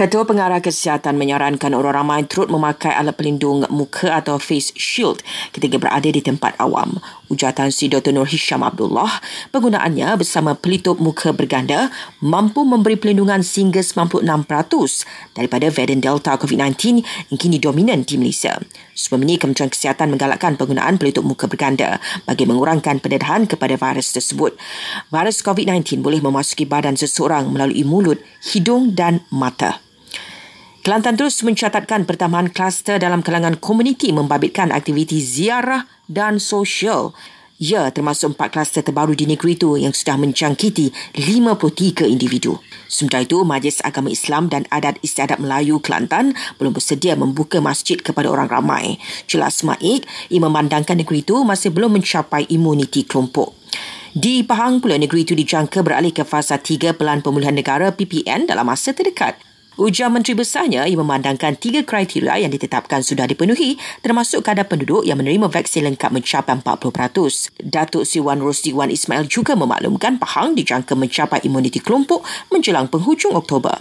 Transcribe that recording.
Ketua Pengarah Kesihatan menyarankan orang ramai turut memakai alat pelindung muka atau face shield ketika berada di tempat awam. Ujar Tan Sri Dr. Nur Hisham Abdullah, penggunaannya bersama pelitup muka berganda mampu memberi pelindungan sehingga 96% daripada varian Delta COVID-19 yang kini dominan di Malaysia. Sebelum ini, Kementerian Kesihatan menggalakkan penggunaan pelitup muka berganda bagi mengurangkan pendedahan kepada virus tersebut. Virus COVID-19 boleh memasuki badan seseorang melalui mulut, hidung dan mata. Kelantan terus mencatatkan pertambahan kluster dalam kalangan komuniti membabitkan aktiviti ziarah dan sosial. Ya, termasuk empat kluster terbaru di negeri itu yang sudah menjangkiti 53 individu. Sementara itu, Majlis Agama Islam dan Adat Istiadat Melayu Kelantan belum bersedia membuka masjid kepada orang ramai. Jelas Maik, ia memandangkan negeri itu masih belum mencapai imuniti kelompok. Di Pahang pula negeri itu dijangka beralih ke fasa 3 Pelan Pemulihan Negara PPN dalam masa terdekat. Ujar Menteri Besarnya, ia memandangkan tiga kriteria yang ditetapkan sudah dipenuhi termasuk kadar penduduk yang menerima vaksin lengkap mencapai 40%. Datuk Siwan Rosdi Wan Ismail juga memaklumkan Pahang dijangka mencapai imuniti kelompok menjelang penghujung Oktober.